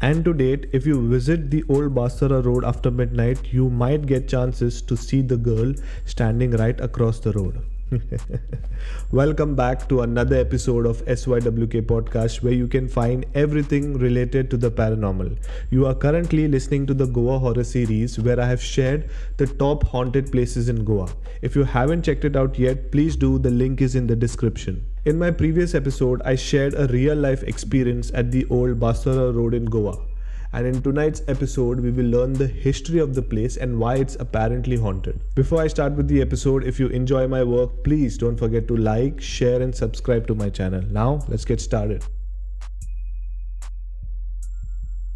And to date, if you visit the old Basara road after midnight, you might get chances to see the girl standing right across the road. Welcome back to another episode of SYWK podcast where you can find everything related to the paranormal. You are currently listening to the Goa horror series where I have shared the top haunted places in Goa. If you haven't checked it out yet, please do. The link is in the description. In my previous episode, I shared a real life experience at the old Basara road in Goa and in tonight's episode we will learn the history of the place and why it's apparently haunted. Before I start with the episode, if you enjoy my work, please don't forget to like, share and subscribe to my channel. Now, let's get started.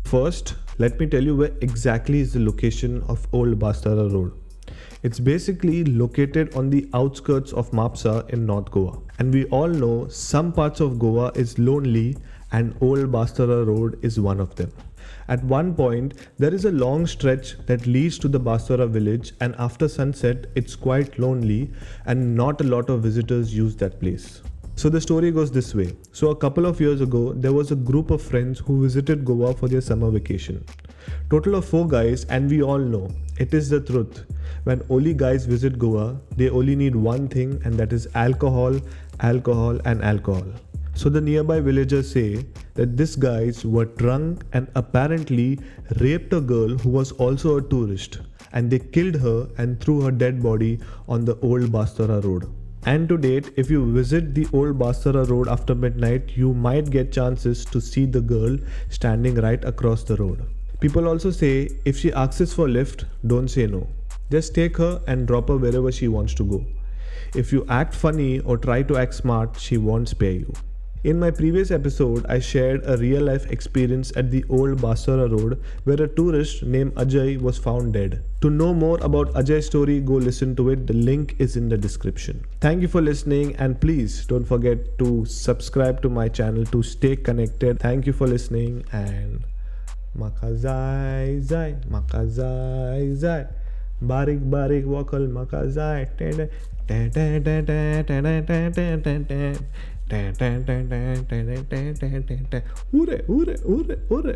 First, let me tell you where exactly is the location of Old Bastara Road. It's basically located on the outskirts of Mapsa in North Goa. And we all know some parts of Goa is lonely and Old Bastara Road is one of them. At one point, there is a long stretch that leads to the Basara village, and after sunset, it's quite lonely and not a lot of visitors use that place. So the story goes this way. So a couple of years ago, there was a group of friends who visited Goa for their summer vacation. Total of 4 guys and we all know it is the truth. When only guys visit Goa, they only need one thing and that is alcohol, alcohol and alcohol. So the nearby villagers say that these guys were drunk and apparently raped a girl who was also a tourist and they killed her and threw her dead body on the old Bastara road. And to date, if you visit the old Bastara road after midnight, you might get chances to see the girl standing right across the road. People also say if she asks for lift, don't say no. Just take her and drop her wherever she wants to go. If you act funny or try to act smart, she won't spare you. In my previous episode, I shared a real life experience at the old Basara road where a tourist named Ajay was found dead. To know more about Ajay's story, go listen to it. The link is in the description. Thank you for listening and please don't forget to subscribe to my channel to stay connected. Thank you for listening and maka zai zai maka zai zai बारीक बारीक vocal म्हाका जाय उरे उरे उरे उरे